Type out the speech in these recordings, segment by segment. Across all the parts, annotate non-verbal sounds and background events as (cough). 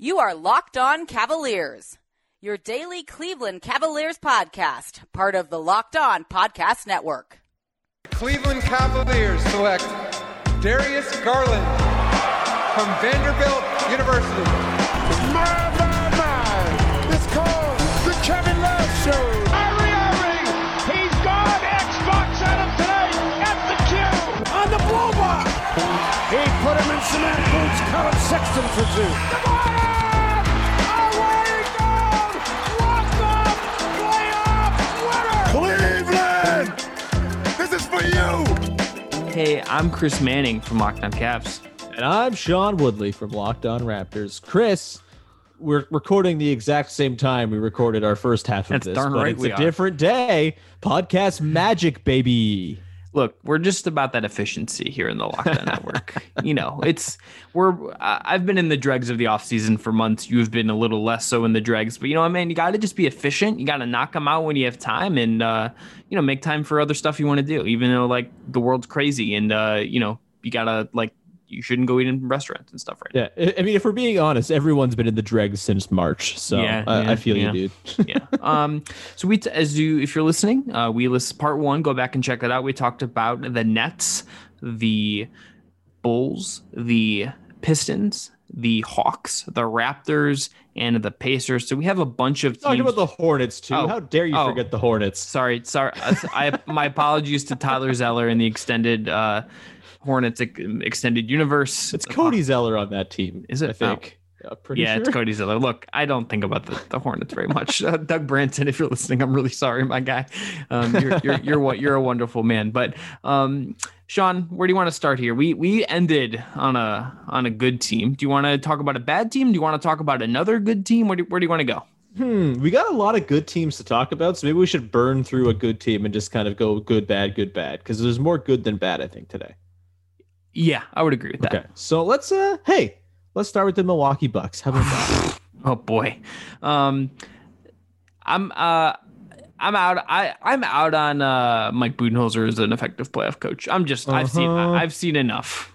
You are Locked On Cavaliers, your daily Cleveland Cavaliers podcast, part of the Locked On Podcast Network. Cleveland Cavaliers select Darius Garland from Vanderbilt University. My, my, my. It's called the Kevin Love Show. Kyrie he's gone Xbox at him today at the Q. On the blow by. He put him in cement boots. Collin Sexton for two. Hey, I'm Chris Manning from Locked On Cavs. And I'm Sean Woodley from Locked On Raptors. Chris, we're recording the exact same time we recorded our first half of That's this, darn but right it's a are. different day. Podcast magic, baby. Look, we're just about that efficiency here in the Locked On (laughs) Network. You know, it's we're I- I've been in the dregs of the off season for months. You've been a little less so in the dregs, but you know what, mean, you got to just be efficient. You got to knock them out when you have time, and uh, you know, make time for other stuff you want to do. Even though like the world's crazy, and uh, you know, you gotta like you shouldn't go eat in restaurants and stuff right now. Yeah, I I mean, if we're being honest, everyone's been in the dregs since March. So Yeah, I, yeah, I feel yeah. you, dude. (laughs) yeah. Um. So we, t- as you, if you're listening, uh, we list part one. Go back and check that out. We talked about the Nets, the Bulls, the Pistons, the Hawks, the Raptors, and the Pacers. So we have a bunch of Talking about the Hornets too. Oh. How dare you Oh. forget the Hornets? Sorry, sorry. (laughs) I, my apologies to Tyler Zeller and the extended uh, Hornets extended universe. It's Cody Zeller on that team. Is it? I think. Yeah, pretty yeah, sure. it's Cody Zeller. Look, I don't think about the, the Hornets very much. Uh, Doug Branson, if you're listening, I'm really sorry, my guy. Um, you're you're you're what you're a wonderful man. But um, Sean, where do you want to start here? We we ended on a on a good team. Do you want to talk about a bad team? Do you want to talk about another good team? Where do where do you want to go? Hmm, we got a lot of good teams to talk about, so maybe we should burn through a good team and just kind of go good, bad, good, bad, because there's more good than bad, I think, today. Yeah, I would agree with that. Okay, so let's uh, hey, let's start with the Milwaukee Bucks. How about that? (sighs) Oh boy. Um I'm uh I'm out I I'm out on uh Mike Budenholzer as an effective playoff coach. I'm just I've seen Uh-huh. I've seen enough.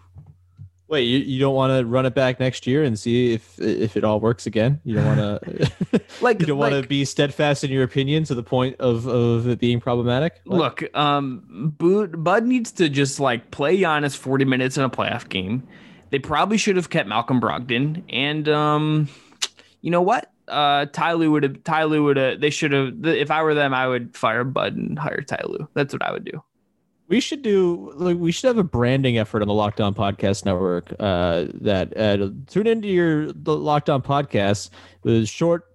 Wait, you, you don't want to run it back next year and see if if it all works again? You don't want to (laughs) (laughs) Like you don't want to be steadfast in your opinion to the point of of it being problematic? What? look, um Bud Bud needs to just like play Giannis 40 minutes in a playoff game. They probably should have kept Malcolm Brogdon and um you know what? Uh Ty Lue would have Ty Lue would have they should have if I were them I would fire Bud and hire Ty Lue. That's what I would do. We should do like we should have a branding effort on the Locked On Podcast Network. Uh, that uh, tune into your the Locked On podcast with short,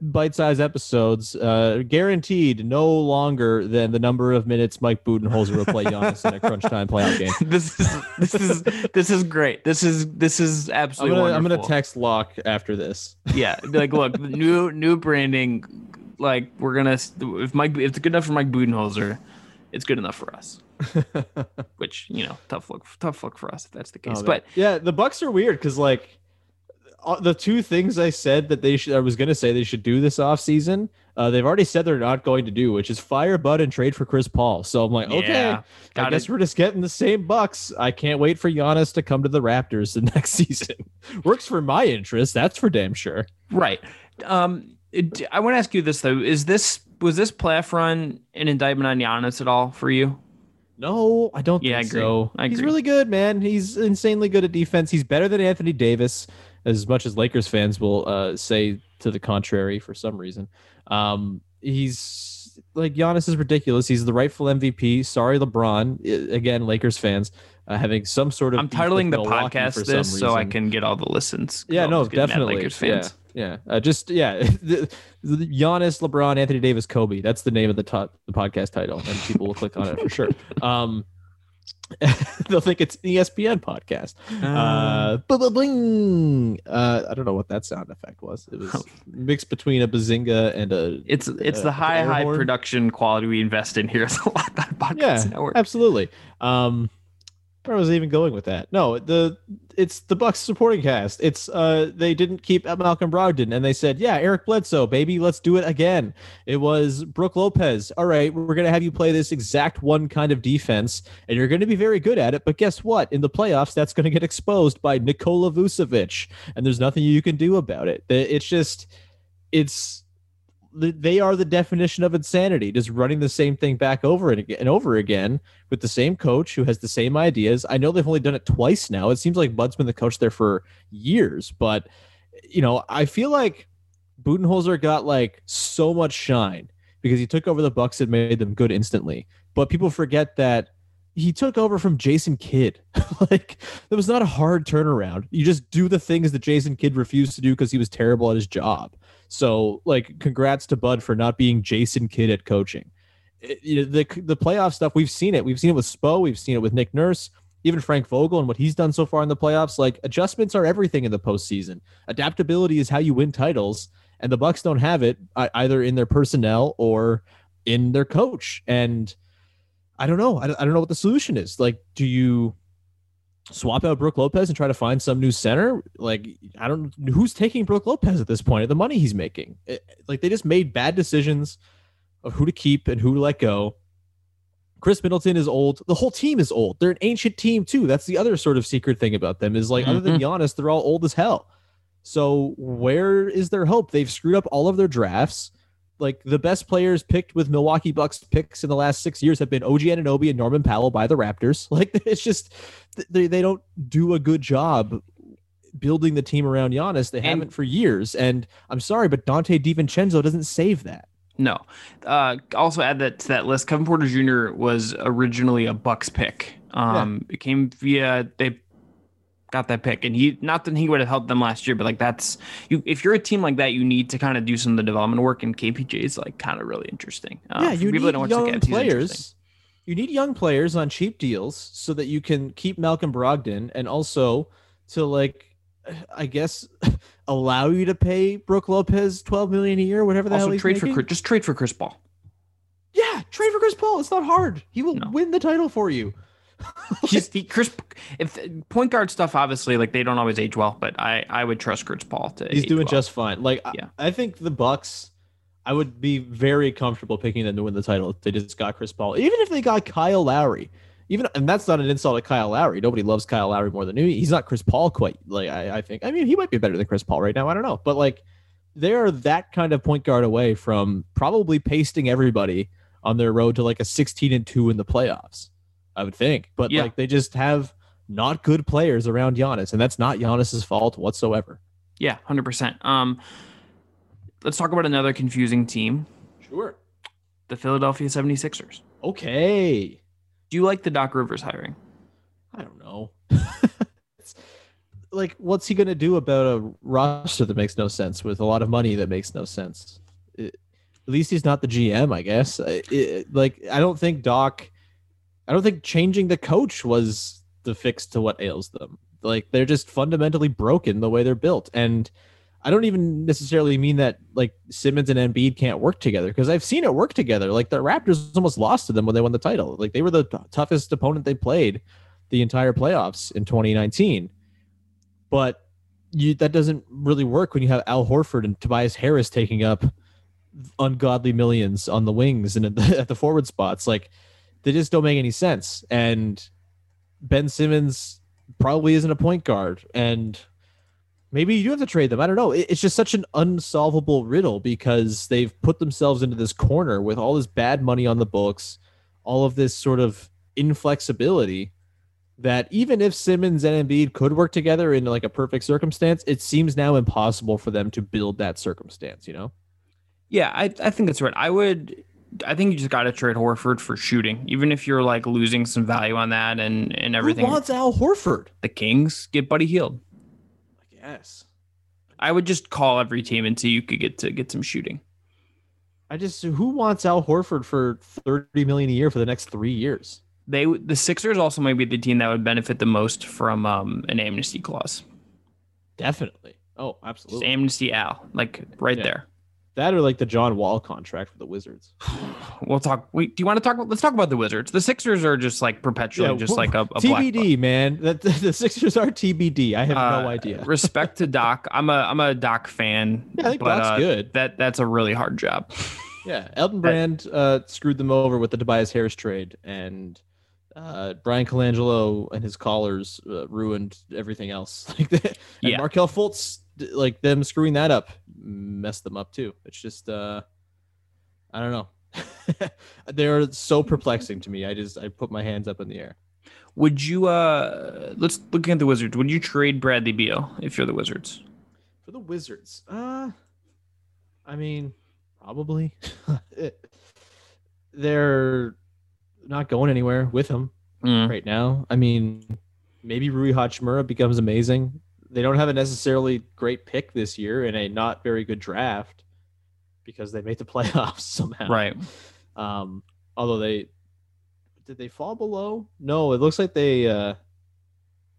bite-sized episodes, uh, guaranteed no longer than the number of minutes Mike Budenholzer will play Giannis in a (laughs) crunch time playoff game. this is this is this is great. This is this is I'm absolutely gonna, I'm gonna text Lock after this. yeah, like look, (laughs) new new branding. Like we're gonna if Mike if it's good enough for Mike Budenholzer, it's good enough for us. Which you know, tough look, tough look for us if that's the case. Oh, but yeah, the Bucks are weird because like uh, the two things I said that they should I was gonna say they should do this offseason, uh, they've already said they're not going to do, which is fire Bud and trade for Chris Paul. So I'm like, okay, Yeah, I gotta- guess we're just getting the same Bucks. I can't wait for Giannis to come to the Raptors the (laughs) next season. Works for my interest, that's for damn sure. right. Um, it, I want to ask you this though: Is this was this playoff run an indictment on Giannis at all for you? No, I don't Yeah, I think agree. so. I He's really good, man. He's insanely good at defense. He's better than Anthony Davis, as much as Lakers fans will uh, say to the contrary for some reason. Um, he's like Giannis is ridiculous. He's the rightful MVP. Sorry, LeBron. Again, Lakers fans uh, having some sort of. I'm titling the podcast this so I can get all the listens. Yeah, no, just get mad definitely. Lakers fans. Yeah, yeah. Uh, just yeah, (laughs) the, the Giannis, LeBron, Anthony Davis, Kobe. That's the name of the top the podcast title, and people will click on it for sure. (laughs) Um, (laughs) they'll think it's ESPN podcast. Uh, ba-ba-bling. uh, I don't know what that sound effect was. It was mixed between a bazinga and a It's it's uh, the high high horn. production quality we invest in here as a lot of podcast yeah, network. absolutely. Um, Where was I even going with that? No, the it's the Bucks supporting cast. It's uh they didn't keep Malcolm Brogdon and they said, "Yeah, Eric Bledsoe, baby, let's do it again." It was Brook Lopez. All right, we're to have you play this exact one kind of defense and you're to be very good at it, but guess what? In the playoffs, that's to get exposed by Nikola Vucevic and there's nothing you can do about it. It's just it's they are the definition of insanity, just running the same thing back over and again and over again with the same coach who has the same ideas. I know they've only done it twice now. It seems like Bud's been the coach there for years, but you know, I feel like Budenholzer got like so much shine because he took over the Bucks and made them good instantly. But people forget that he took over from Jason Kidd. (laughs) like that was not a hard turnaround. You just do the things that Jason Kidd refused to do because he was terrible at his job. So, like, congrats to Bud for not being Jason Kidd at coaching. It, you know, the the playoff stuff we've seen it. We've seen it with Spo. We've seen it with Nick Nurse. Even Frank Vogel and what he's done so far in the playoffs. Like adjustments are everything in the postseason. Adaptability is how you win titles, and the Bucks don't have it either in their personnel or in their coach. And I don't know. I don't, I don't know what the solution is. Like, do you swap out Brook Lopez and try to find some new center. Like I don't know who's taking Brook Lopez at this point at the money he's making. It, like they just made bad decisions of who to keep and who to let go. Khris Middleton is old. The whole team is old. They're an ancient team too. That's the other sort of secret thing about them is like mm-hmm. other than mm-hmm. Giannis, they're all old as hell. So where is their hope? They've screwed up all of their drafts like the best players picked with Milwaukee Bucks picks in the last six years have been OG Anunoby and Norman Powell by the Raptors. (laughs) Like it's just they, they don't do a good job building the team around Giannis. They and, haven't for years. And I'm sorry, but Donte DiVincenzo doesn't save that. No. Uh, also add that to that list. Kevin Porter Jr. was originally a Bucks pick. Um, yeah. It came via they got that pick. And he not that he would have helped them last year, but like that's you if you're a team like that, you need to kind of do some of the development work and KPJ is like kind of really interesting. Uh, yeah, you need young players. You need young players on cheap deals so that you can keep Malcolm Brogdon and also to like I guess (laughs) allow you to pay Brook Lopez 12 million a year, whatever the also hell he's trade making. for just trade for Chris Paul. Yeah, trade for Chris Paul. It's not hard. He will no. win the title for you. (laughs) He's he, Chris. If point guard stuff, obviously, like they don't always age well, but I I would trust Chris Paul to. He's doing well. just fine. Like yeah. I, I think the Bucks. I would be very comfortable picking them to win the title if they just got Chris Paul. Even if they got Kyle Lowry, even and that's not an insult to Kyle Lowry. Nobody loves Kyle Lowry more than me. He's not Chris Paul quite. Like I, I think. I mean, he might be better than Chris Paul right now. I don't know, but like they are that kind of point guard away from probably pasting everybody on their road to like a 16 and 2 in the playoffs. I would think. But yeah. like they just have not good players around Giannis, and that's not Giannis's fault whatsoever. Yeah, hundred percent. Um, let's talk about another confusing team. Sure. The Philadelphia 76ers. Okay. Do you like the Doc Rivers hiring? I don't know. (laughs) like, what's he going to do about a roster that makes no sense with a lot of money that makes no sense? It, at least he's not the GM, I guess. It, like, I don't think Doc I don't think changing the coach was the fix to what ails them. Like they're just fundamentally broken the way they're built. And I don't even necessarily mean that like Simmons and Embiid can't work together because I've seen it work together. Like the Raptors almost lost to them when they won the title. Like they were the t- toughest opponent they played the entire playoffs in 2019. But you that doesn't really work when you have Al Horford and Tobias Harris taking up ungodly millions on the wings and at the, (laughs) at the forward spots. Like they just don't make any sense. And Ben Simmons probably isn't a point guard. And maybe you do have to trade them. I don't know. It's just such an unsolvable riddle because they've put themselves into this corner with all this bad money on the books, all of this sort of inflexibility that even if Simmons and Embiid could work together in like a perfect circumstance, it seems now impossible for them to build that circumstance, you know? Yeah, I, I think that's right. I would I think you just got to trade Horford for shooting, even if you're like losing some value on that and and everything. Who wants Al Horford? The Kings get Buddy Hield. I guess. I would just call every team until you could get to get some shooting. I just who wants Al Horford for thirty million a year for the next three years? They the Sixers also might be the team that would benefit the most from um, an amnesty clause. Definitely. Oh, absolutely. Just amnesty Al, like right yeah. there. That or like the John Wall contract for the Wizards. (sighs) We'll talk. Wait, do you want to talk? about Let's talk about the Wizards. The Sixers are just like perpetually just like a, a TBD, man. That the, (laughs) the Sixers are TBD. I have Uh, no idea. respect to Doc. I'm a I'm a Doc fan. Yeah, I think but, Doc's uh, good. That that's a really hard job. (laughs) Yeah, Elton Brand uh, screwed them over with the Tobias Harris trade, and uh, Bryan Colangelo and his callers uh, ruined everything else. (laughs) Like that, Yeah. Markelle Fultz, like them screwing that up, messed them up too. It's just, uh, I don't know. (laughs) They're so perplexing to me. I just I put my hands up in the air. Would you uh let's look at the Wizards. Would you trade Bradley Beal if you're the Wizards? For the Wizards, uh, I mean, probably. It- (laughs) they're not going anywhere with him. Mm. right now. I mean, maybe Rui Hachimura becomes amazing. They don't have a necessarily great pick this year in a not very good draft because they made the (laughs) playoffs somehow. Right. Um, although they did they fall below? No, it looks like they uh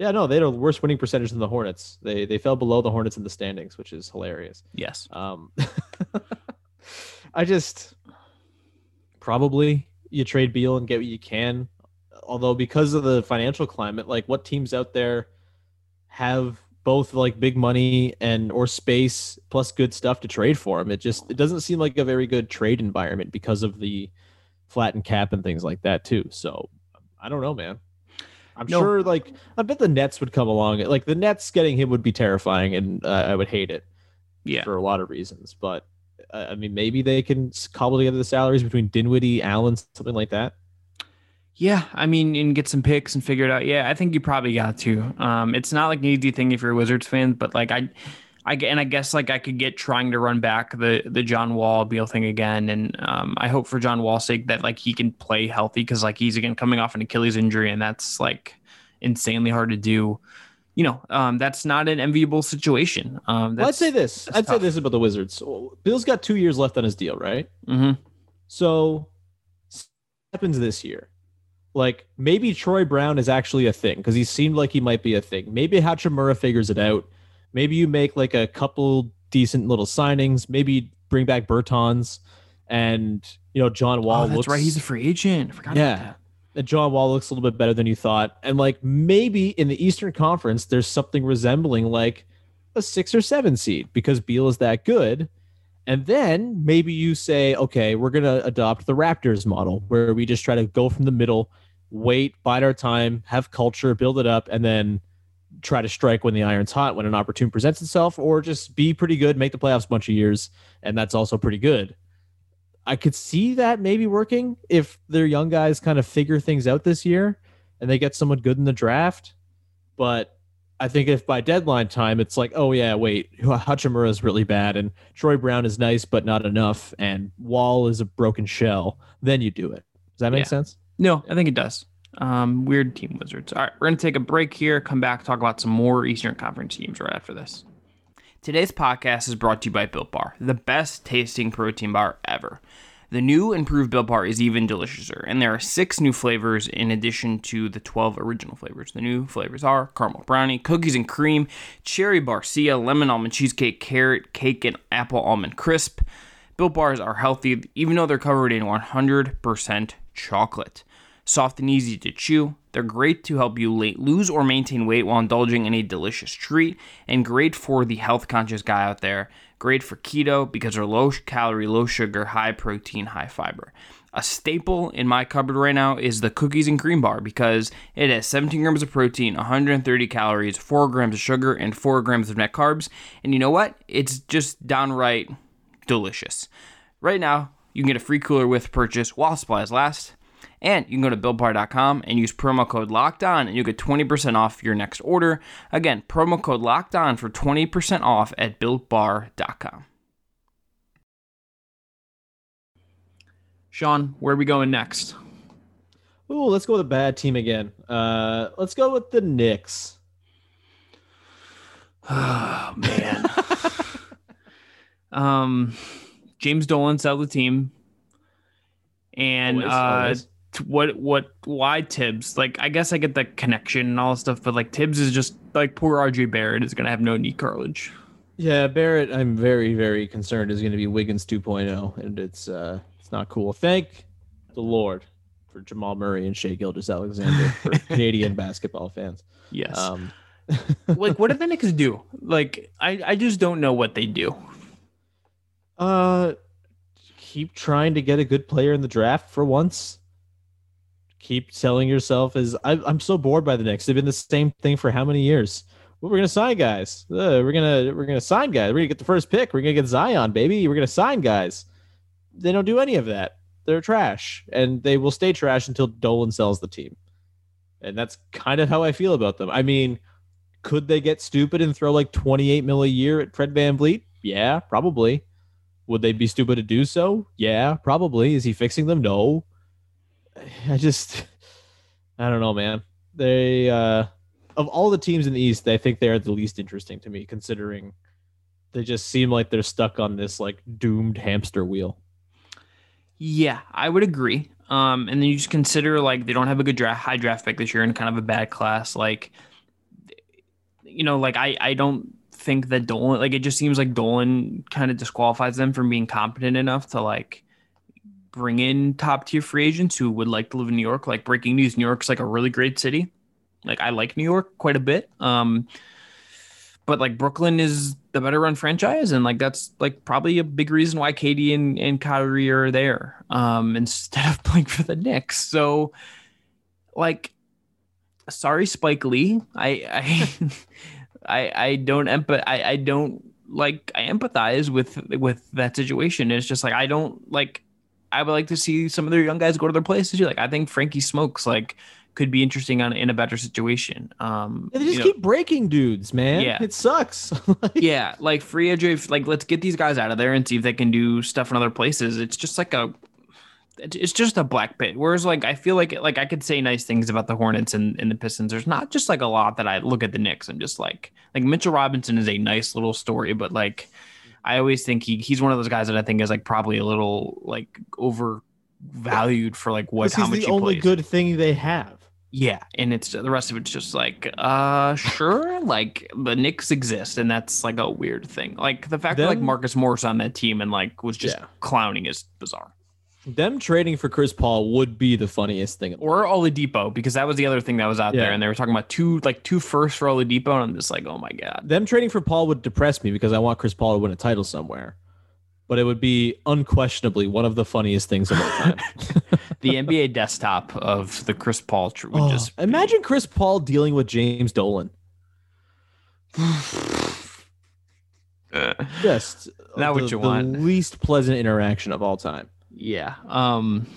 yeah, no, they had a worse winning percentage than the Hornets. They they fell below the Hornets in the standings, which is hilarious. Yes. Um, (laughs) I just probably you trade Beal and get what you can. Although because of the financial climate, like what teams out there have both like big money and or space plus good stuff to trade for him. It just it doesn't seem like a very good trade environment because of the flattened cap and things like that too. So I don't know, man. I'm No. sure like I bet the Nets would come along. Like the Nets getting him would be terrifying and uh, I would hate it Yeah. for a lot of reasons. But uh, I mean, maybe they can cobble together the salaries between Dinwiddie, Allen, something like that. Yeah, I mean, and get some picks and figure it out. Yeah, I think you probably got to. Um, it's not like an easy thing if you're a Wizards fan, but like I, I get- and I guess like I could get trying to run back the the John Wall Beal thing again, and um, I hope for John Wall's sake that like he can play healthy because like he's again coming off an Achilles injury, and that's like insanely hard to do. You know, um, that's not an enviable situation. Um, Well, I'd say this. I'd say tough. this about the Wizards. Bill's got two years left on his deal, right? Mm-hmm. So what happens this year. Like maybe Troy Brown is actually a thing because he seemed like he might be a thing. Maybe Hachimura figures it out. Maybe you make like a couple decent little signings. Maybe bring back Bertans, and you know John oh, Wall. Oh, that's looks, right. He's a free agent. I forgot Yeah. about that. that John Wall looks a little bit better than you thought. And like maybe in the Eastern Conference, there's something resembling like a six or seven seed because Beal is that good. And then maybe you say, okay, we're going to adopt the Raptors model where we just try to go from the middle, wait, bide our time, have culture, build it up, and then try to strike when the iron's hot, when an opportunity presents itself, or just be pretty good, make the playoffs a bunch of years. And that's also pretty good. I could see that maybe working if their young guys kind of figure things out this year and they get someone good in the draft. But I think if by deadline time it's like, oh yeah, wait, (laughs) Hachimura is really bad and Troy Brown is nice but not enough, and Wall is a broken shell, then you do it. Does that make Yeah. sense? No, I think it does. Um, weird team wizards. All right, we're gonna take a break here. Come back, talk about some more Eastern Conference teams right after this. Today's podcast is brought to you by Built Bar, the best tasting protein bar ever. The new improved Built Bar is even deliciouser, and there are six new flavors in addition to the 12 original flavors. The new flavors are caramel brownie, cookies and cream, cherry barcia, lemon almond cheesecake, carrot cake, and apple almond crisp. Built Bars are healthy, even though they're covered in 100% chocolate. Soft and easy to chew, they're great to help you lose or maintain weight while indulging in a delicious treat, and great for the health conscious guy out there. Great for keto because they're low calorie, low sugar, high protein, high fiber. A staple in my cupboard right now is the cookies and cream bar because it has 17 grams of protein, 130 calories, 4 grams of sugar, and 4 grams of net carbs. And you know what? It's just downright delicious. Right now, you can get a free cooler with purchase while supplies last. And you can go to builtbar.com and use promo code LOCKEDON and you'll get 20% off your next order. Again, promo code LOCKEDON for 20% off at builtbar.com. Sean, where are we going next? Ooh, let's go with a bad team again. Uh, let's go with the Knicks. Oh, (sighs) man. (laughs) um, James Dolan sell the team. And Always, uh, always. What what why Thibs? Like I guess I get the connection and all this stuff, but like Thibs is just like poor RJ Barrett is gonna have no knee cartilage. Yeah, Barrett, I'm very, very concerned is going to be Wiggins 2.0, and it's uh, it's not cool. Thank the Lord for Jamal Murray and Shai Gilgeous-Alexander (laughs) for Canadian basketball fans. Yes. Um, (laughs) like, what do the Knicks do? Like, I, I just don't know what they do. uh, keep trying to get a good player in the draft for once. Keep selling yourself as I, I'm so bored by the Knicks. They've been the same thing for how many years? Well, we're gonna sign guys. Uh, we're gonna we're gonna sign guys. We're gonna get the first pick. We're gonna get Zion, baby. We're gonna sign guys. They don't do any of that. They're trash, and they will stay trash until Dolan sells the team. And that's kind of how I feel about them. I mean, could they get stupid and throw like 28 mil a year at Fred VanVleet? Yeah, probably. Would they be stupid to do so? Yeah, probably. Is he fixing them? No. I just I don't know, man. They uh of all the teams in the East, I think they are the least interesting to me, considering they just seem like they're stuck on this like doomed hamster wheel. Yeah, I would agree. Um, and then you just consider like they don't have a good draft, high draft pick this year, and kind of a bad class. Like, you know, like I, I don't think that Dolan, like it just seems like Dolan kind of disqualifies them from being competent enough to like bring in top tier free agents who would like to live in New York. Like breaking news, New York's like a really great city. Like I like New York quite a bit. Um, but like Brooklyn is the better run franchise, and like that's like probably a big reason why KD and, and Kyrie are there um, (laughs) instead of playing for the Knicks. So, like, sorry, Spike Lee. I I (laughs) I, I don't empath. I, I don't like. I empathize with with that situation. It's just like I don't like. I would like to see some of their young guys go to their places. Like I think Frankie Smokes like could be interesting on in a better situation. Um, They just you know- keep breaking dudes, man. Yeah. It sucks. (laughs) Like, yeah, like free agent, like let's get these guys out of there and see if they can do stuff in other places. It's just like a, it's just a black pit. Whereas like I feel like like I could say nice things about the Hornets and, and the Pistons. There's not just like a lot that I look at the Knicks. I'm just like like Mitchell Robinson is a nice little story, but like I always think he he's one of those guys that I think is like probably a little like overvalued for like what This how is much the he only plays. good thing they have. Yeah, and it's the rest of it's just like, uh, sure, (laughs) like the Knicks exist, and that's like a weird thing. Like the fact that like Marcus Morris on that team and like was just Yeah. clowning is bizarre. Them trading for Chris Paul would be the funniest thing. Or Oladipo, because that was the other thing that was out Yeah. there, and they were talking about two like two firsts for Oladipo, and I'm just like, oh my god. Them trading for Paul would depress me because I want Chris Paul to win a title somewhere. But it would be unquestionably one of the funniest things of all (laughs) time. The NBA desktop of the Chris Paul tr- would Oh, just be- imagine Chris Paul dealing with James Dolan. (sighs) Just Not uh, what the- you the want. least pleasant interaction of all time. Yeah. Um,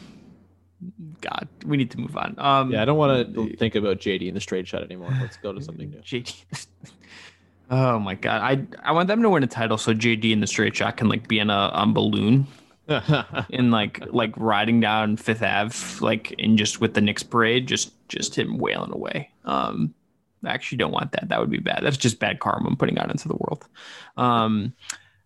God, we need to move on. Um, Yeah, I don't want to think about JD in the straight shot anymore. Let's go to something new. JD. (laughs) Oh my god, I I want them to win a title so JD in the straight shot can like be in a on balloon (laughs) and like like riding down Fifth Ave like in just with the Knicks parade, just just him wailing away. Um, I actually don't want that. That would be bad. That's just bad karma I'm putting out into the world. Um,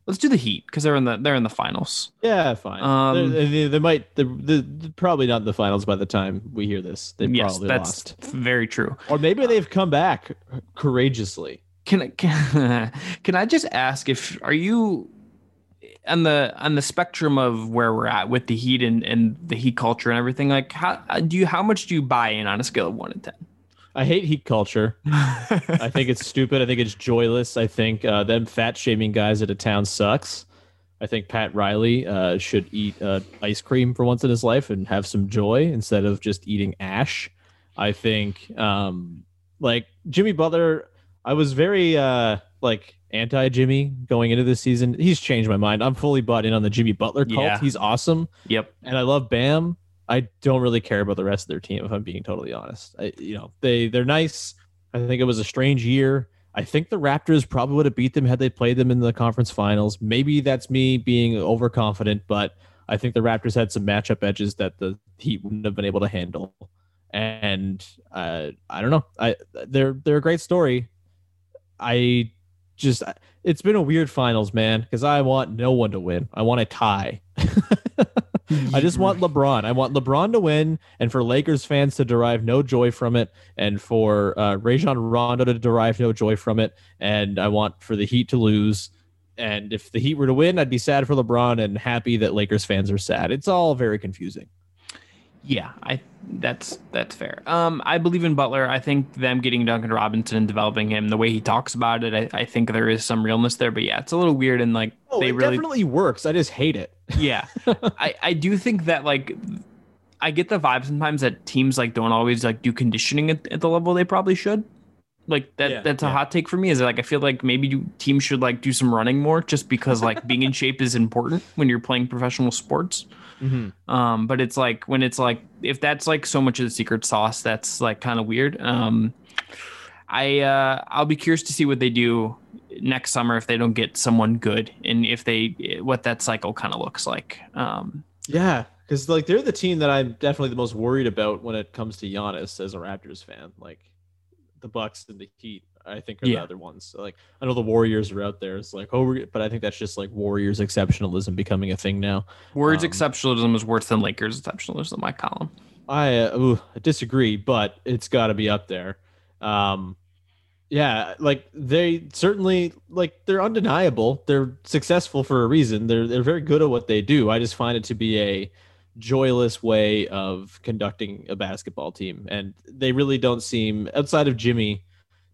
let's do the Heat because they're in the they're in the finals. yeah, fine. Um, they, they, they might. They're, they're probably not in the finals by the time we hear this. They yes, probably that's lost, very true. or maybe they've come back courageously. Can I can, (laughs) can I just ask if are you on the on the spectrum of where we're at with the heat and, and the heat culture and everything like how do you how much do you buy in on a scale of one to ten? I hate heat culture. (laughs) I think it's stupid. I think it's joyless. I think uh, them fat shaming guys at a town sucks. I think Pat Riley uh, should eat uh, ice cream for once in his life and have some joy instead of just eating ash. I think um, like Jimmy Butler. I was very uh, like anti Jimmy going into this season. He's changed my mind. I'm fully bought in on the Jimmy Butler cult. Yeah. He's awesome Yep. and I love Bam. I don't really care about the rest of their team, if I'm being totally honest. I, you know, they they're nice. I think it was a strange year. I think the Raptors probably would have beat them had they played them in the conference finals. Maybe that's me being overconfident, but I think the Raptors had some matchup edges that the Heat wouldn't have been able to handle. And uh, I don't know. I they're they're a great story. I just it's been a weird finals, man, because I want no one to win. I want a tie. (laughs) I just want LeBron. I want LeBron to win, and for Lakers fans to derive no joy from it, and for uh, Rajon Rondo to derive no joy from it, and I want for the Heat to lose, and if the Heat were to win, I'd be sad for LeBron and happy that Lakers fans are sad. It's all very confusing. Yeah, I that's that's fair. Um, I believe in Butler. I think them getting Duncan Robinson and developing him, the way he talks about it, I, I think there is some realness there. But yeah, it's a little weird and like Oh, they it really definitely works. I just hate it. (laughs) yeah i i do think that like i get the vibe sometimes that teams like don't always like do conditioning at, at the level they probably should like that Yeah, that's a yeah. hot take for me is like i feel like maybe you, teams should like do some running more just because like being in shape is important when you're playing professional sports um but it's like when it's like if that's like so much of the secret sauce that's like kind of weird. Um i uh i'll be curious to see what they do next summer if they don't get someone good and if they what that cycle kind of looks like. Um Yeah, because like they're the team that I'm definitely the most worried about when it comes to Giannis as a Raptors fan. Like the Bucks and the Heat, I think are Yeah. the other ones. So, like I know the Warriors are out there. It's like oh, we're, but I think that's just like Warriors exceptionalism becoming a thing now. Warriors Um, exceptionalism is worse than Lakers exceptionalism my column. I uh, ooh, disagree, but it's got to be up there. Um, yeah, like they certainly like they're undeniable. They're successful for a reason. They're they're very good at what they do. I just find it to be a joyless way of conducting a basketball team, and they really don't seem outside of Jimmy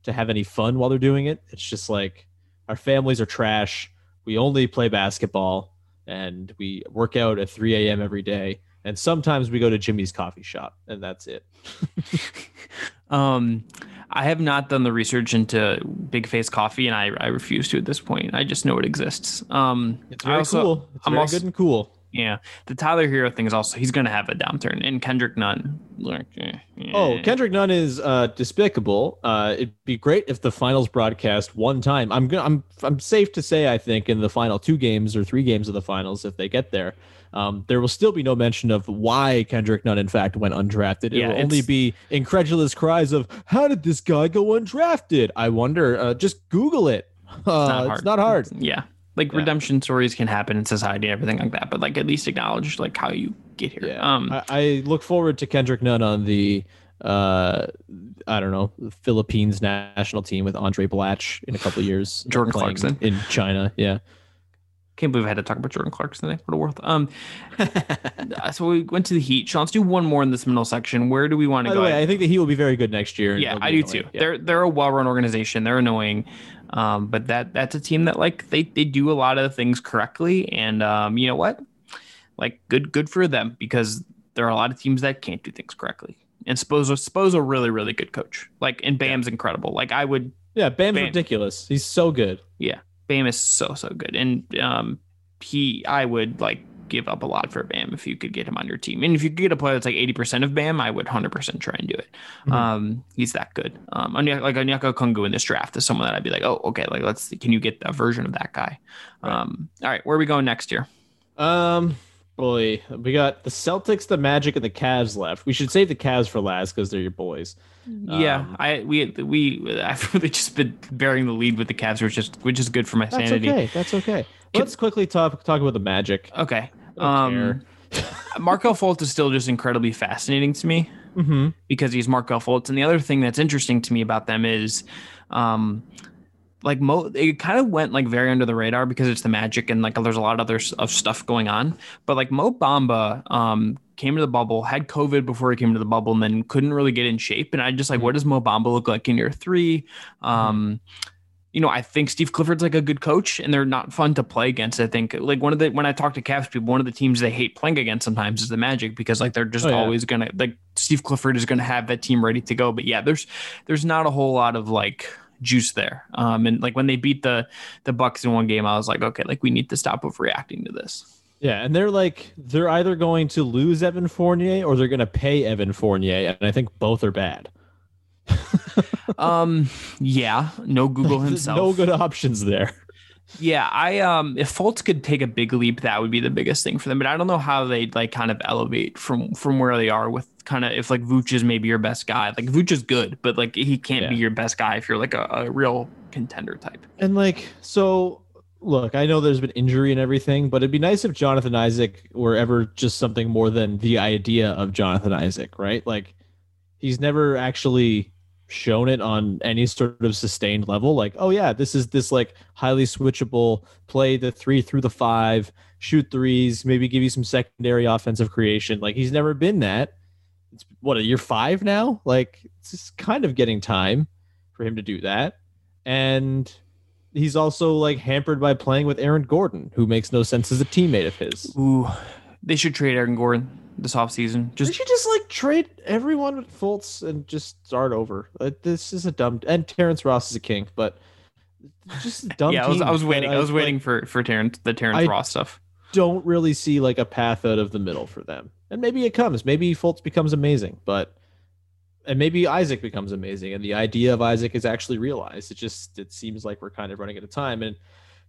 to have any fun while they're doing it. It's just like our families are trash. We only play basketball and we work out at 3 a.m. every day. And sometimes we go to Jimmy's coffee shop, and that's it. (laughs) Um, I have not done the research into Big Face Coffee, and I, I refuse to at this point. I just know it exists. Um, It's I very also- cool. It's I'm very also- good and cool. Yeah, the Tyler Herro thing is also he's going to have a downturn, and Kendrick Nunn. Like, eh, Oh, eh. Kendrick Nunn is uh, despicable. Uh, it'd be great if the finals broadcast one time. I'm gonna, I'm I'm safe to say I think in the final two games or three games of the finals, if they get there, um, there will still be no mention of why Kendrick Nunn in fact went undrafted. It Yeah, will only be incredulous cries of "How did this guy go undrafted?" I wonder. Uh, just Google it. Uh, it's not hard. Yeah. Like Yeah. redemption stories can happen in society and everything like that, but like at least acknowledge like how you get here. Yeah. Um, I, I look forward to Kendrick Nunn on the uh I don't know Philippines national team with Andray Blatche in a couple of years. Jordan Clarkson. in China. Yeah. Can't believe I had to talk about Jordan Clarkson today. What a world. Um, (laughs) so we went to the Heat. Sean, let's do one more in this middle section. Where do we want to By go? the way, I think the Heat will be very good next year. yeah, I do annoying. too. Yeah. They're they're a well-run organization. They're annoying, um, but that that's a team that like they they do a lot of things correctly, and um, you know what, like good good for them because there are a lot of teams that can't do things correctly. And Spo's a really really good coach. Like and Bam's incredible. Like I would yeah, Bam's Bam. ridiculous. He's so good. yeah, Bam is so so good, and um, he I would like give up a lot for Bam if you could get him on your team, and if you could get a player that's like eighty percent of Bam, I would hundred percent try and do it. Mhm. Um, he's that good. Um, Onyeka- like Onyeka Okongwu in this draft is someone that I'd be like, oh, okay, like let's see, can you get a version of that guy? Right. Um, all right, where are we going next year? Um, boy, we got the Celtics, the Magic, and the Cavs left. We should save the Cavs for last because they're your boys. yeah, Um, I we we (laughs) I've really just been bearing the lead with the Cavs, which is which is good for my That's sanity. okay. That's okay. Let's quickly talk talk about the Magic. Okay. don't Um, (laughs) Markelle Fultz is still just incredibly fascinating to me. Mm-hmm. because he's Markelle Fultz. And the other thing that's interesting to me about them is, um, like Mo, it kind of went like very under the radar because it's the Magic and like there's a lot of other of stuff going on. But like Mo Bamba, um, came to the bubble, had COVID before he came to the bubble, and then couldn't really get in shape. And I just like, what does Mo Bamba look like in year three? Um, you know, I think Steve Clifford's like a good coach, and they're not fun to play against. I think like one of the when I talk to Cavs people, one of the teams they hate playing against sometimes is the Magic because like they're just Oh, yeah. always gonna like Steve Clifford is gonna have that team ready to go. But yeah, there's there's not a whole lot of like juice there. Um, and like when they beat the the Bucks in one game, I was like, okay, like we need to stop overreacting to this. Yeah, and they're like they're either going to lose Evan Fournier or they're going to pay Evan Fournier, and I think both are bad. (laughs) Um, yeah, no Google (laughs) himself. no good options there. Yeah, I um if Fultz could take a big leap, that would be the biggest thing for them. But I don't know how they'd like kind of elevate from from where they are with kind of if like Vooch is maybe your best guy. Like Vooch is good, but like he can't be your best guy if you're like a, a real contender type. And like so look, I know there's been injury and everything, but it'd be nice if Jonathan Isaac were ever just something more than the idea of Jonathan Isaac, right? Like he's never actually shown it on any sort of sustained level. Like, oh yeah, this is this like highly switchable play the three through the five, shoot threes, maybe give you some secondary offensive creation. Like he's never been that. It's what a year five now. Like it's just kind of getting time for him to do that, and he's also like hampered by playing with Aaron Gordon, who makes no sense as a teammate of his. Ooh, they should trade Aaron Gordon this offseason. Just Just should just like trade everyone with Fultz and just start over. Like, this is a dumb and Terrence Ross is a king, but just (laughs) dumb. yeah, I was, I was waiting. I was like, waiting for for Terrence the Terrence I- Ross stuff. Don't really see like a path out of the middle for them, and maybe it comes. Maybe Fultz becomes amazing, but and maybe Isaac becomes amazing, and the idea of Isaac is actually realized. It just it seems like we're kind of running out of time, and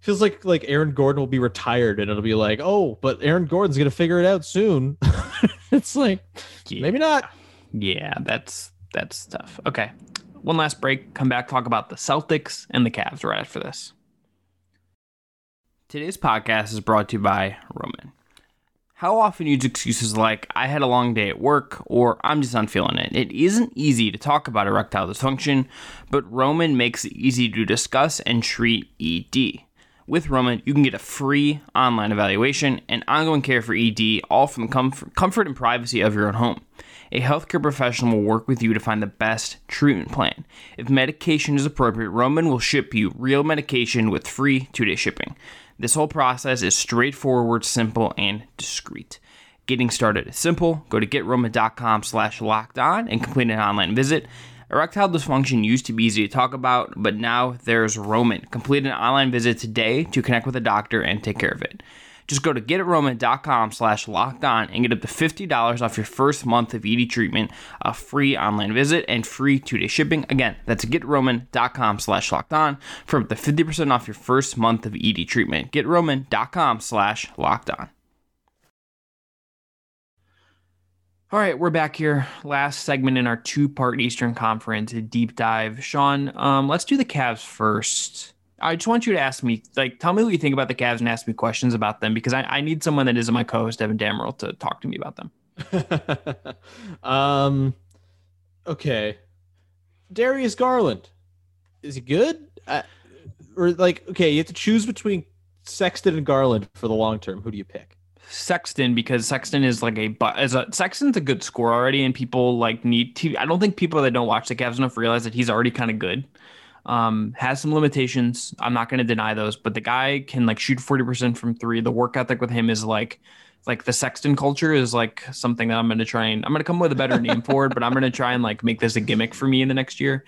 feels like like Aaron Gordon will be retired, and it'll be like, oh, but Aaron Gordon's gonna figure it out soon. (laughs) it's like Yeah. maybe not. Yeah, that's that's tough. Okay. One last break. Come back, talk about the Celtics and the Cavs right after this. Today's podcast is brought to you by Roman. How often use excuses like, I had a long day at work, or I'm just not feeling it? It isn't easy to talk about erectile dysfunction, but Roman makes it easy to discuss and treat ED. With Roman, you can get a free online evaluation and ongoing care for ED, all from the comfort, and privacy of your own home. A healthcare professional will work with you to find the best treatment plan. If medication is appropriate, Roman will ship you real medication with free two day shipping. This whole process is straightforward, simple, and discreet. Getting started is simple. Go to getroman.com slash locked on and complete an online visit. Erectile dysfunction used to be easy to talk about, but now there's Roman. Complete an online visit today to connect with a doctor and take care of it. Just go to getroman.com slash locked on and get up to $50 off your first month of ED treatment, a free online visit, and free two-day shipping. Again, that's getroman.com slash locked on for up to 50% off your first month of ED treatment. Getroman.com slash locked on. All right, we're back here. Last segment in our two-part Eastern Conference deep dive. Sean, um, let's do the Cavs first. I just want you to ask me, like, tell me what you think about the Cavs and ask me questions about them because I, I need someone that isn't my co-host Evan Dammarell to talk to me about them. (laughs) um okay darius garland is he good or like okay you have to choose between sexton and garland for the long term who do you pick Sexton because Sexton is like a as a Sexton's a good scorer already, and people like need to. I don't think people that don't watch the Cavs enough realize that he's already kind of good. Um, has some limitations. I'm not going to deny those, but the guy can like shoot 40% from three. The work ethic with him is like, like the Sexton culture is like something that I'm going to try and I'm going to come with a better name for it, but I'm going to try and like make this a gimmick for me in the next year.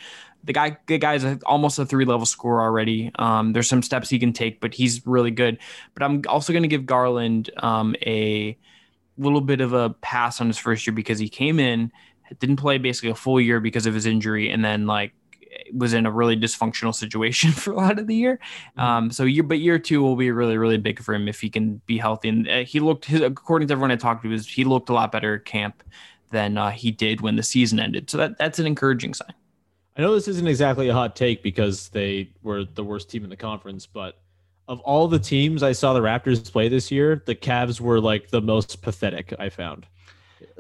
The guy, the guy's almost a three level scorer already. Um, there's some steps he can take, but he's really good. But I'm also going to give Garland um, a little bit of a pass on his first year because he came in, didn't play basically a full year because of his injury, and then like was in a really dysfunctional situation (laughs) for a lot of the year. Um, so year, but year two will be really, really big for him if he can be healthy. And uh, he looked, his, according to everyone I talked to, was he looked a lot better at camp than uh, he did when the season ended. So that that's an encouraging sign. I know this isn't exactly a hot take because they were the worst team in the conference but of all the teams i saw the raptors play this year the Cavs were like the most pathetic i found.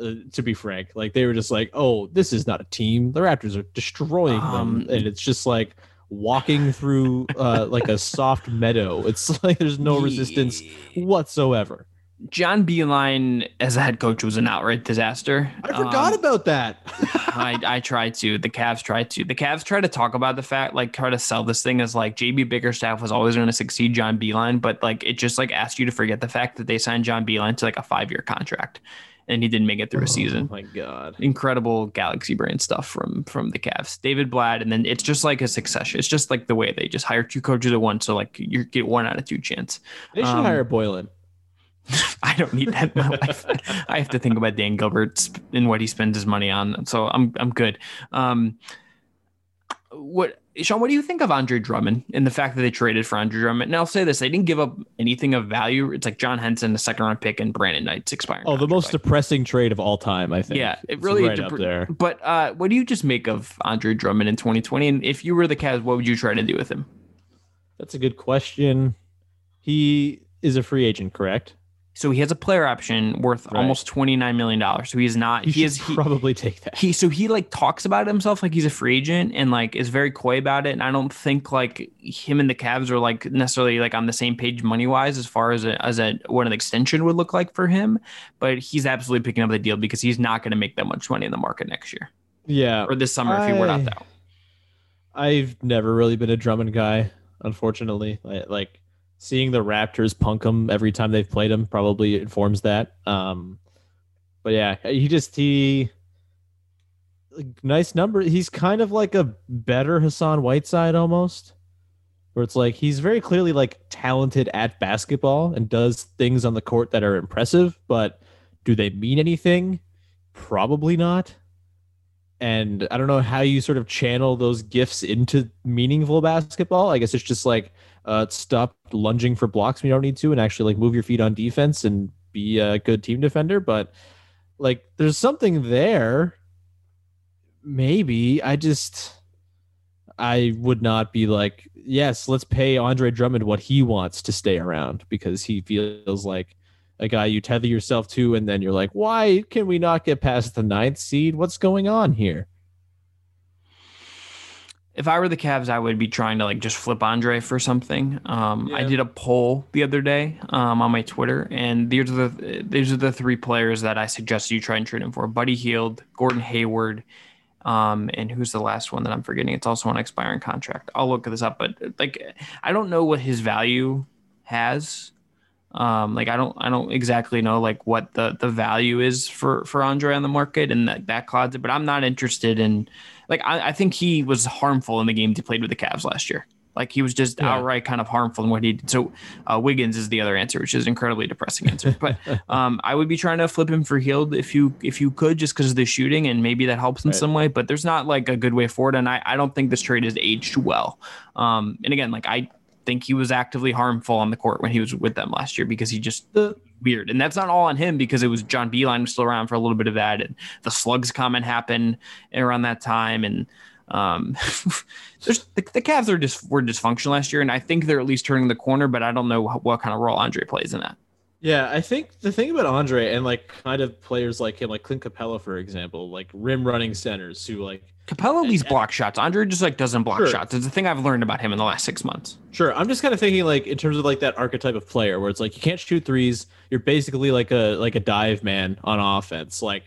Uh, to be frank like they were just like oh this is not a team. The raptors are destroying Um, them and it's just like walking through uh, like a soft meadow. It's (laughs) like there's no (laughs) resistance whatsoever John Beilein as a head coach was an outright disaster. i forgot Um, about that (laughs) I, I tried to. The Cavs tried to. The Cavs try to talk about the fact, like, try to sell this thing as like JB Bickerstaff was always going to succeed John Beilein, but like it just like asked you to forget the fact that they signed John Beilein to like a five year contract, and he didn't make it through a season. oh my god Incredible galaxy brain stuff from from the Cavs. David Blatt, and then it's just like a succession. It's just like the way they just hire two coaches at once, so like you get one out of two chance. they should Um, hire Boylen (laughs) I don't need that in my life. (laughs) I have to think about Dan Gilbert and what he spends his money on. So I'm I'm good. Um, what Sean? What do you think of Andre Drummond and the fact that they traded for Andre Drummond? And I'll say this: they didn't give up anything of value. It's like John Henson, the second round pick, and Brandon Knight's expiring. Oh, the most depressing trade of all time, I think. Yeah, it It's really right dep- up there. But uh, what do you just make of Andre Drummond in 2020? And if you were the Cavs, what would you try to do with him? That's a good question. He is a free agent, correct? So he has a player option worth Right. almost twenty nine million dollars. So he is not. He, He, is. He, probably take that. he so he like talks about himself like he's a free agent and like is very coy about it. And I don't think like him and the Cavs are like necessarily like on the same page money wise as far as a, as a what an extension would look like for him. But he's absolutely picking up the deal because he's not going to make that much money in the market next year yeah, or this summer if he were not though. I've never really been a Drummond guy, unfortunately. Like seeing the Raptors punk him every time they've played him probably informs that. Um, but yeah, he just he nice number. He's kind of like a better Hassan Whiteside almost, where it's like he's very clearly like talented at basketball and does things on the court that are impressive, but do they mean anything? Probably not and I don't know how you sort of channel those gifts into meaningful basketball. I guess it's just like uh, stop lunging for blocks when you don't need to, and actually like move your feet on defense and be a good team defender. But like, there's something there. Maybe I just I would not be like, yes, let's pay Andre Drummond what he wants to stay around because he feels like a guy you tether yourself to, and then you're like, why can we not get past the ninth seed? What's going on here? If I were the Cavs, I would be trying to like just flip Andre for something. Um, I did a poll the other day um, on my Twitter, and these are the these are the three players that I suggest you try and trade him for: Buddy Hield, Gordon Hayward, um, and who's the last one that I'm forgetting? It's also an expiring contract. I'll look this up, but like I don't know what his value has. Um, like I don't I don't exactly know like what the the value is for for Andre on the market and that that clouds it. But I'm not interested in like I, I think he was harmful in the games he played with the Cavs last year. Like he was just Yeah. outright kind of harmful in what he did. So uh, Wiggins is the other answer, which is incredibly depressing answer. But (laughs) um, I would be trying to flip him for Hield if you if you could, just because of the shooting and maybe that helps in Right. some way. But there's not like a good way forward, and I, I don't think this trade has aged well. Um, and again, like I think he was actively harmful on the court when he was with them last year because he just weird. And that's not all on him because it was John Beilein was still around for a little bit of that. And the slugs comment happened around that time. And um, (laughs) there's the, the Cavs are just were dysfunctional last year. And I think they're at least turning the corner, but I don't know what kind of role Andre plays in that. Yeah, I think the thing about Andre and like kind of players like him, like Clint Capela, for example, like rim running centers who like Capela leaves block shots. Andre just like doesn't block Sure. shots. It's the thing I've learned about him in the last six months. Sure. I'm just kind of thinking like in terms of like that archetype of player where it's like you can't shoot threes. You're basically like a like a dive man on offense. Like,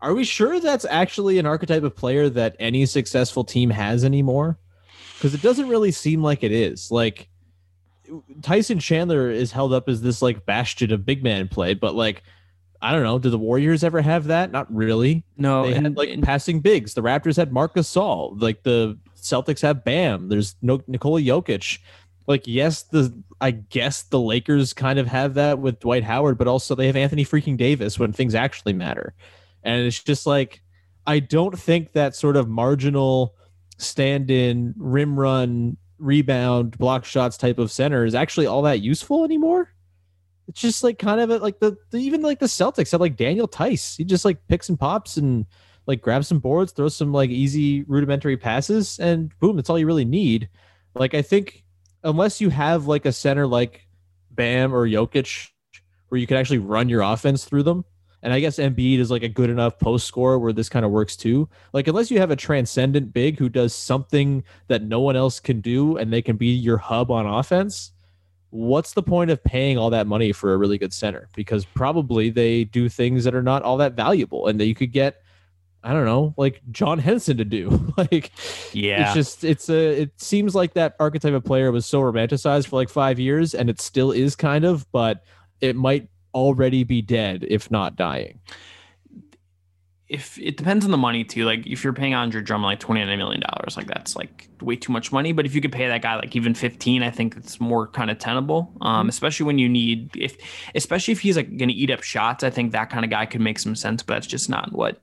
are we sure that's actually an archetype of player that any successful team has anymore? Because it doesn't really seem like it is. Like Tyson Chandler is held up as this like bastion of big man play, but like I don't know, do the Warriors ever have that? Not really. No, they and, had like and- passing bigs. The Raptors had Marc Gasol. Like the Celtics have Bam. There's no Nikola Jokic. Like yes, the I guess the Lakers kind of have that with Dwight Howard, but also they have Anthony freaking Davis when things actually matter. And it's just like I don't think that sort of marginal stand-in, rim run, rebound, block shots type of center is actually all that useful anymore. It's just like kind of a, like the, the even like the Celtics had like Daniel Theis. He just like picks and pops and like grabs some boards, throws some like easy rudimentary passes, and boom, that's all you really need. Like I think unless you have like a center like Bam or Jokic, where you can actually run your offense through them. And I guess Embiid is like a good enough post scorer where this kind of works too. Like unless you have a transcendent big who does something that no one else can do and they can be your hub on offense, what's the point of paying all that money for a really good center? Because probably they do things that are not all that valuable and that you could get I don't know, like John Henson to do. (laughs) like yeah, it's just it's a it seems like that archetype of player was so romanticized for like 5 years and it still is kind of, but it might already be dead if not dying. if it depends on the money too. Like if you're paying Andre Drummond like twenty nine million dollars, like that's like way too much money. But if you could pay that guy like even fifteen, I think it's more kind of tenable. Um, especially when you need if, especially if he's like going to eat up shots. I think that kind of guy could make some sense. But that's just not what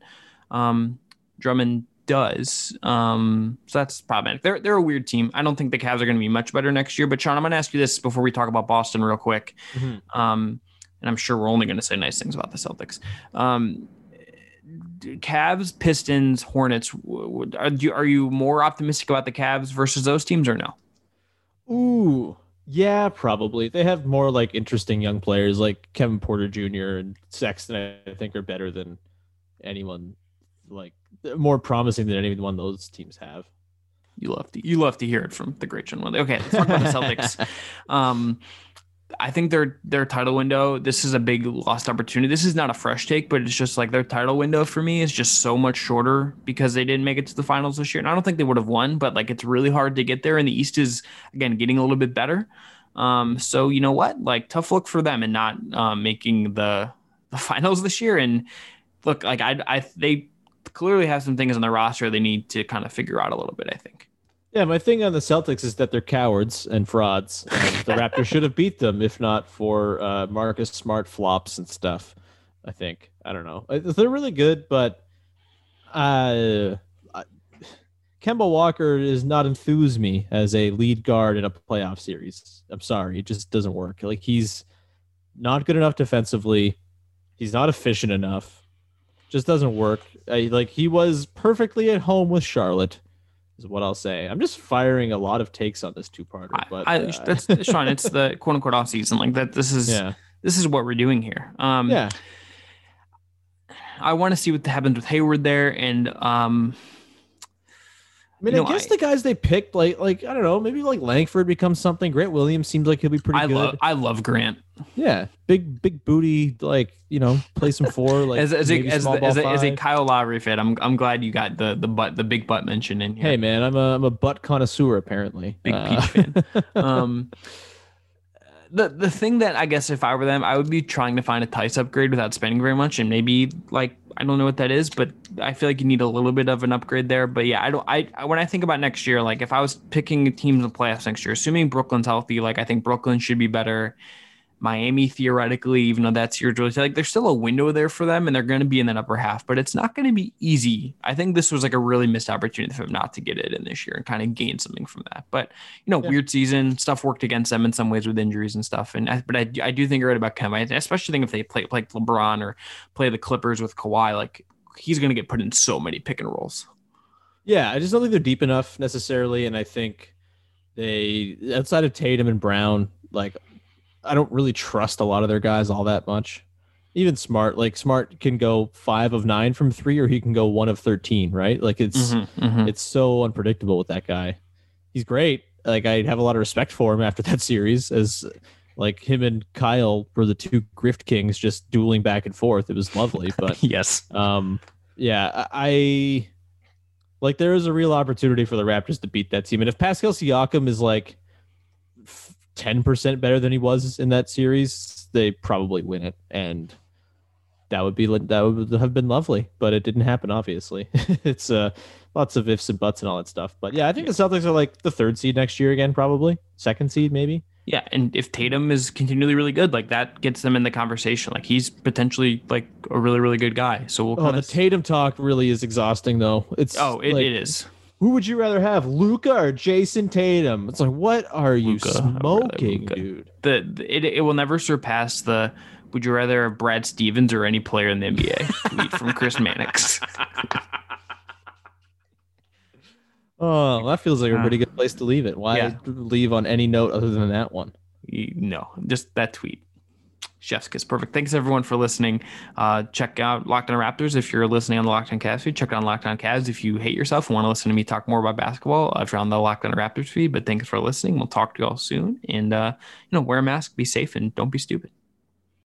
um, Drummond does. Um, so that's problematic. They're they're a weird team. I don't think the Cavs are going to be much better next year. But Sean, I'm going to ask you this before we talk about Boston real quick. Um, and I'm sure we're only going to say nice things about the Celtics. Um, Cavs, Pistons, Hornets. Are you, are you more optimistic about the Cavs versus those teams or no? Ooh. Yeah, probably. They have more like interesting young players like Kevin Porter Jr. and Sexton. I think are better than anyone like more promising than anyone those teams have. You love to you love to hear it from the great John. Okay, let's talk about the Celtics. (laughs) Um, I think their their title window. This is a big lost opportunity. This is not a fresh take, but it's just like their title window for me is just so much shorter because they didn't make it to the finals this year. And I don't think they would have won, but like it's really hard to get there. And the East is again getting a little bit better. Um, so you know what? Like tough look for them and not um, making the the (laughs) finals this year. And look, like I I they clearly have some things on their roster they need to kind of figure out a little bit. I think. Yeah, my thing on the Celtics is that they're cowards and frauds. And the Raptors should have beat them if not for uh, Marcus Smart flops and stuff. I think I don't know. Uh, They're really good, but uh, Kemba Walker is not enthuse me as a lead guard in a playoff series. I'm sorry, it just doesn't work. Like he's not good enough defensively. He's not efficient enough. Just doesn't work. I, like he was perfectly at home with Charlotte is what I'll say. I'm just firing a lot of takes on this two-parter, but I, uh, that's (laughs) Sean. It's the quote unquote off season. Like that. This is yeah, this is what we're doing here. Um, yeah. I want to see what happens with Hayward there, and um, I mean, you I know, guess I- the guys they picked, like, like I don't know, maybe like Langford becomes something. Grant Williams seems like he'll be pretty I good. love I love Grant yeah, big big booty, like you know, play some four, (laughs) like as as a as, the, as, a, as a. Kyle Lowry fit. I'm I'm glad you got the the butt the big butt mention in here. Hey man, I'm a I'm a butt connoisseur apparently. Big Uh, Peach fan. (laughs) um, the the thing that I guess if I were them, I would be trying to find a Theis upgrade without spending very much, and maybe like I don't know what that is, but I feel like you need a little bit of an upgrade there. But yeah, I don't. I when I think about next year, like if I was picking teams in playoffs next year, assuming Brooklyn's healthy, like I think Brooklyn should be better. Miami theoretically, even though that's your choice, like there's still a window there for them, and they're going to be in that upper half, but it's not going to be easy. I think this was like a really missed opportunity for them not to get it in this year and kind of gain something from that. But you know, Yeah. weird season stuff worked against them in some ways with injuries and stuff. And I, but I, I do think you're right about Kemba. I especially think if they play like LeBron or play the Clippers with Kawhi, like he's going to get put in so many pick and rolls. Yeah, I just don't think they're deep enough necessarily, and I think they outside of Tatum and Brown, like I don't really trust a lot of their guys all that much. Even Smart, like Smart can go five of nine from three, or he can go one of thirteen, right? Like it's Mhm. it's so unpredictable with that guy. He's great. Like I have a lot of respect for him after (laughs) that series, as like him and Kyle were the two grift kings just dueling back and forth. It was lovely, (laughs) but yes. um, yeah, I I- like there is a real opportunity for the Raptors to beat that team, and if Pascal Siakam is like ten percent better than he was in that series, they probably win it, and that would be that would have been lovely, but it didn't happen. Obviously, (laughs) it's uh lots of ifs and buts and all that stuff. But yeah, I think the Celtics are like the third seed next year again, probably second seed maybe. Yeah, and if Tatum is continually really good, like that gets them in the conversation. Like he's potentially like a really really good guy. So we'll Oh, the. Tatum talk really is exhausting though. It's oh, it, like, it is. Who would you rather have, Luka or Jayson Tatum? It's like, what are you Luka. I would rather smoking, dude? The, the- it it will never surpass the. Would you rather have Brad Stevens or any player in the NBA? (laughs) tweet from Chris Mannix. (laughs) Oh, that feels like a Uh, pretty good place to leave it. Why yeah. leave on any note other than that one? No, just that tweet. Chef's kiss. Perfect. Thanks everyone for listening. Uh, check out Locked On Raptors if you're listening on the Locked On Cavs feed. Check out Locked On Cavs if you hate yourself and want to listen to me talk more about basketball. If you're on the Locked On Raptors feed. But thanks for listening. We'll talk to you all soon. And uh, you know, wear a mask, be safe, and don't be stupid.